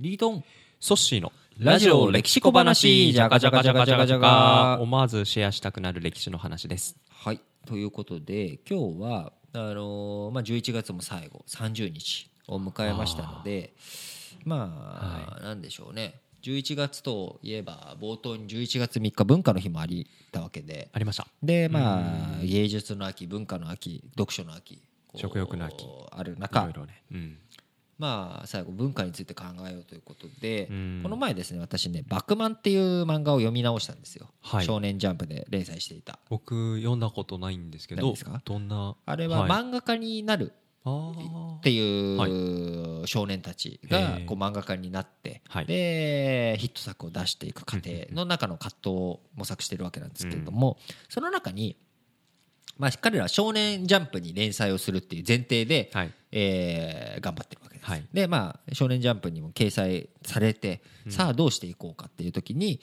リードン。ソッシーのラジオ歴史小話。じゃがじゃがじゃがじゃがじゃが思わずシェアしたくなる歴史の話です。はい。ということで今日はあのーまあ、11月も最後30日を迎えましたのでまあ、なんでしょうね。11月といえば冒頭に11月3日文化の日もありたわけで。ありました。でまあ芸術の秋文化の秋読書の秋こう食欲の秋。あるい中ろいろね。うんまあ最後文化について考えようということでうん。この前ですね私ね「バックマン」っていう漫画を読み直したんですよ。はい。少年ジャンプで連載していた。僕読んだことないんですけどないですか？どんな？あれははい。漫画家になるあっていう少年たちがこう漫画家になってはい。でヒット作を出していく過程の中の葛藤を模索してるわけなんですけれどもその中にまあ彼らは少年ジャンプに連載をするっていう前提ではい。えー頑張ってる。はい。でまあ「少年ジャンプ」にも掲載されて、さあどうしていこうかっていう時に、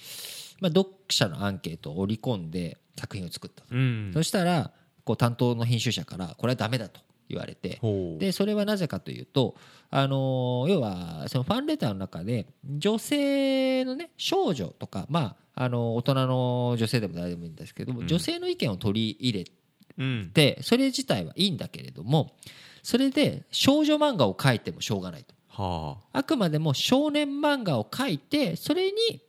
まあ、読者のアンケートを織り込んで作品を作ったと、うん。そしたらこう担当の編集者からこれはダメだと言われてでそれはなぜかというと、あのー要はそのファンレターの中で女性のね少女とか、まああの大人の女性でも誰でもいいんですけども、うん。女性の意見を取り入れうん。てそれ自体はいいんだけれどもそれで少女漫画を描いてもしょうがないと。はあ。くまでも少年漫画を描いてそれに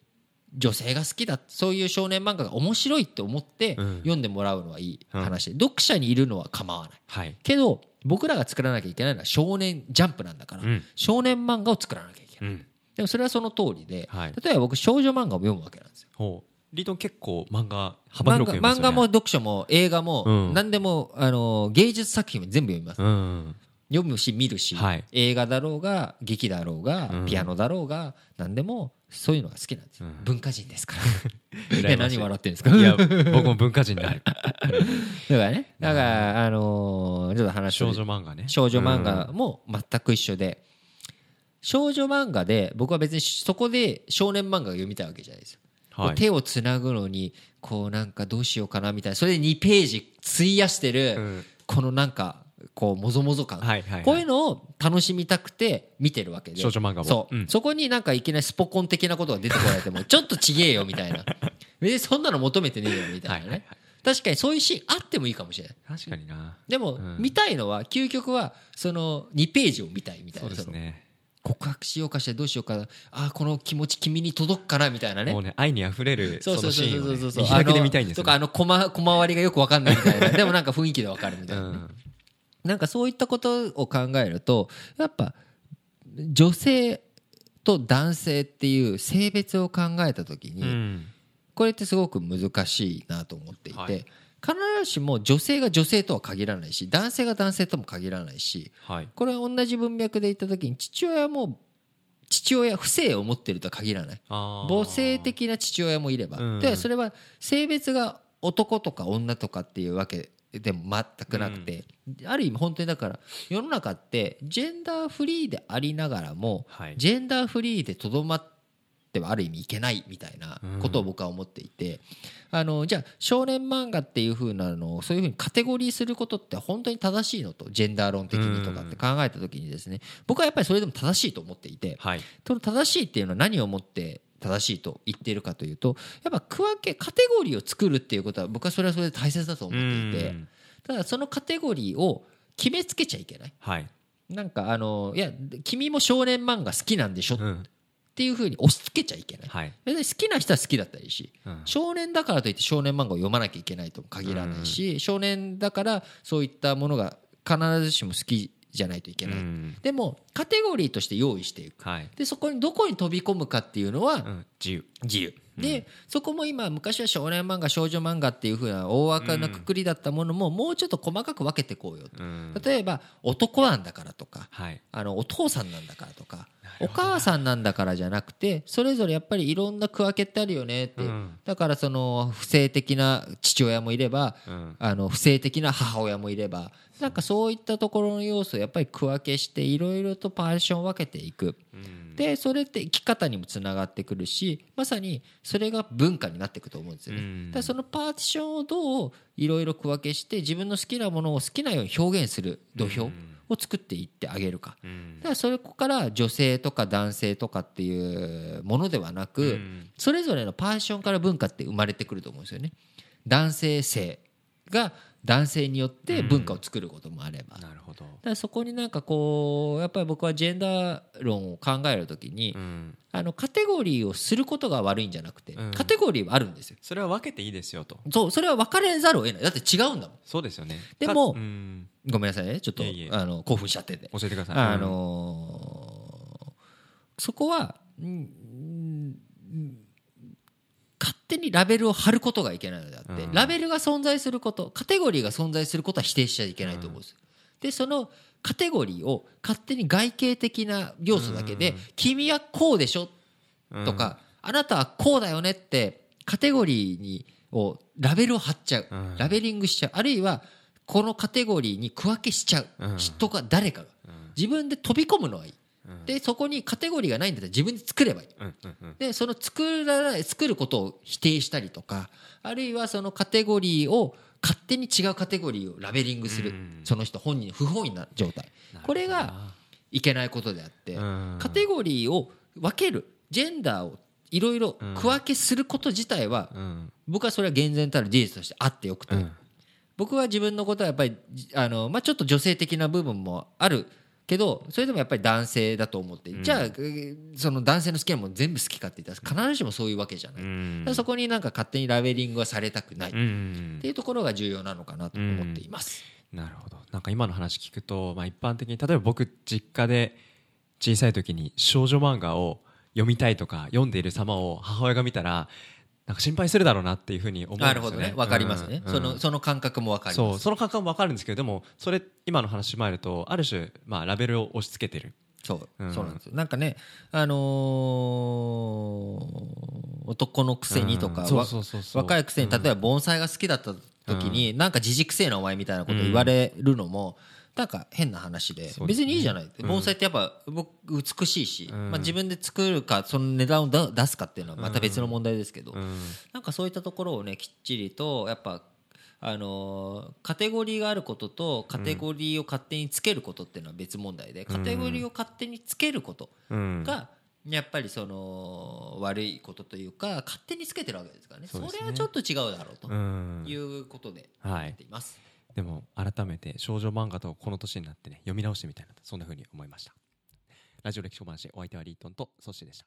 女性が好きだそういう少年漫画が面白いって思ってうん。読んでもらうのはいい話で、読者にいるのは構わない。あはい。けど僕らが作らなきゃいけないのは少年ジャンプなんだから、うん。少年漫画を作らなきゃいけない、うん。でもそれはその通りで、はい。例えば僕少女漫画を読むわけなんですよリードン結構漫画幅広く読みますよね。漫画も読書も映画もうん。何でも、あの芸術作品も全部読みます、うん。読むし見るし、はい。映画だろうが劇だろうが、うん。ピアノだろうが何でもそういうのが好きなんですよ、うん。文化人ですから。い。何笑ってるんですか？いや僕も文化人になる。だからねだから、あのーちょっと話を少女漫画ね。少女漫画も全く一緒で少女漫画で僕は別にそこで少年漫画が読みたいわけじゃないですよ、はい。手をつなぐのにこうなんかどうしようかなみたいな。それで2ページ費やしてる、うん。このなんかこうもぞもぞ感、はいはいはい。こういうのを楽しみたくて見てるわけで。少女漫画も。そう、うん。そこになんかいきなりスポコン的なことが出てこられても ちょっとちげえよみたいな。別にそんなの求めてねえよみたいなね、はいはいはい。確かにそういうシーンあってもいいかもしれない。確かにな。でも、うん。見たいのは究極はその2ページを見たいみたいな。そのですね告白しようかしてどうしようか。なあーこの気持ち君に届くかなみたいなね。もうね愛に溢れるそそうのそうそうそうそう。そう見開きで見たいんですとよかあの小ま小回りがよくわかんないみたいな。でもなんか雰囲気でわかるみたいなね、うん。なんかそういったことを考えるとやっぱ女性と男性っていう性別を考えた時に、うん。これってすごく難しいなと思っていて、はい必ずしも女性が女性とは限らないし男性が男性とも限らないしはい。これは同じ文脈で言った時に父親も父親不正を持ってるとは限らない。母性的な父親もいれば、うん。でそれは性別が男とか女とかっていうわけでも全くなくて、ある意味本当にだから世の中ってジェンダーフリーでありながらも、はい。ジェンダーフリーでとどまってはある意味いけないみたいなことを僕は思っていて、あのじゃあ少年漫画っていう風なのをそういう風にカテゴリーすることって本当に正しいのとジェンダー論的にとかって考えた時にですね僕はやっぱりそれでも正しいと思っていて。はい。その正しいっていうのは何をもって正しいと言っているかというとやっぱ区分けカテゴリーを作るっていうことは僕はそれはそれで大切だと思っていてうん。ただそのカテゴリーを決めつけちゃいけない。はい。なんかあのいや君も少年漫画好きなんでしょっうんていうふうに押し付けちゃいけない。はい。別に好きな人は好きだったりしうん。少年だからといって少年漫画を読まなきゃいけないとも限らないし少年だからそういったものが必ずしも好きじゃないといけない。うん。でもカテゴリーとして用意していく。はい。でそこにどこに飛び込むかっていうのはうん。自由。自由で、そこも今昔は少年漫画少女漫画っていう風な大枠なくくりだったものももうちょっと細かく分けていこうよと、うん。例えば男なんだからとかはい。あのお父さんなんだからとかお母さんなんだからじゃなくてそれぞれやっぱりいろんな区分けってあるよねって、うん。だからその不正的な父親もいればうん。あの不正的な母親もいればなんかそういったところの要素をやっぱり区分けしていろいろとパーションを分けていく。うん。でそれって生き方にもつながってくるしまさにそれが文化になっていくと思うんですよね。うん。だからそのパーティションをどういろいろ区分けして自分の好きなものを好きなように表現する土俵を作っていってあげるか。うん。だからそれこから女性とか男性とかっていうものではなく、うん。それぞれのパッションから文化って生まれてくると思うんですよね。男性性が男性によって文化を作ることもあれば、だかなるほど。らそこになんかこうやっぱり僕はジェンダー論を考えるときに、うん。あのカテゴリーをすることが悪いんじゃなくて、うん。カテゴリーはあるんですよ。それは分けていいですよと。そうそれは分かれざるを得ない。だって違うんだもん。そうですよね。でもかうん。ごめんなさいね。ちょっとあの興奮しちゃってて。教えてください。あのーそこは、うんうん勝手にラベルを貼ることがいけないのであって、うん。ラベルが存在することカテゴリーが存在することは否定しちゃいけないと思うんです、でそのカテゴリーを勝手に外形的な要素だけで、うん。君はこうでしょうん。とか、あなたはこうだよねってカテゴリーにをラベルを貼っちゃう、うん。ラベリングしちゃう。あるいはこのカテゴリーに区分けしちゃう、うん。人が誰かが。自分で飛び込むのはいい、うんでそこにカテゴリーがないんだったら自分で作ればいい。うんうんうん。でその作らない作ることを否定したりとかあるいはそのカテゴリーを勝手に違うカテゴリーをラベリングする、うん。その人本人不本意な状態。これがいけないことであって、うん。カテゴリーを分けるジェンダーをいろいろ区分けすること自体は、うん。僕はそれは厳然たる事実としてあってよくて、うん。僕は自分のことはやっぱりあの、まあ、ちょっと女性的な部分もあるけどそれでもやっぱり男性だと思って、じゃあえーその男性の好きなもの全部好きかって言ったら必ずしもそういうわけじゃない、うん。そこになんか勝手にラベリングはされたくない、うん。っうんていうところが重要なのかなと思っています。なるほど。なんか今の話聞くと、まあ、一般的に例えば僕実家で小さい時に少女漫画を読みたいとか読んでいる様を母親が見たらなんか心配するだろうなっていうふうに思うんですよね。なるほどね。わかりますね、うん。そのその感覚もわかります。そう。その感覚も分かるんですけどでもそれ今の話もあるとある種、まあ、ラベルを押し付けてる。そう、うん。そうなんですよ。なんかねあのー男のくせにとか、若いくせに例えば盆栽が好きだった時に、なんか自軸性なお前みたいなこと言われるのも、なんか変な話で別にいいじゃない、うん。盆栽ってやっぱ僕美しいし、うん。まあ、自分で作るかその値段をだ出すかっていうのはまた別の問題ですけど、うん。なんかそういったところをねきっちりとやっぱあのーカテゴリーがあることとカテゴリーを勝手につけることっていうのは別問題で、カテゴリーを勝手につけることうん。がやっぱりその悪いことというか勝手につけてるわけですからね。それはちょっと違うだろうとうん。いうことではい。思っています。でも改めて少女漫画とこの年になってね読み直してみたいなそんな風に思いました。ラジオ歴史小話お相手はリートンとソッシーでした。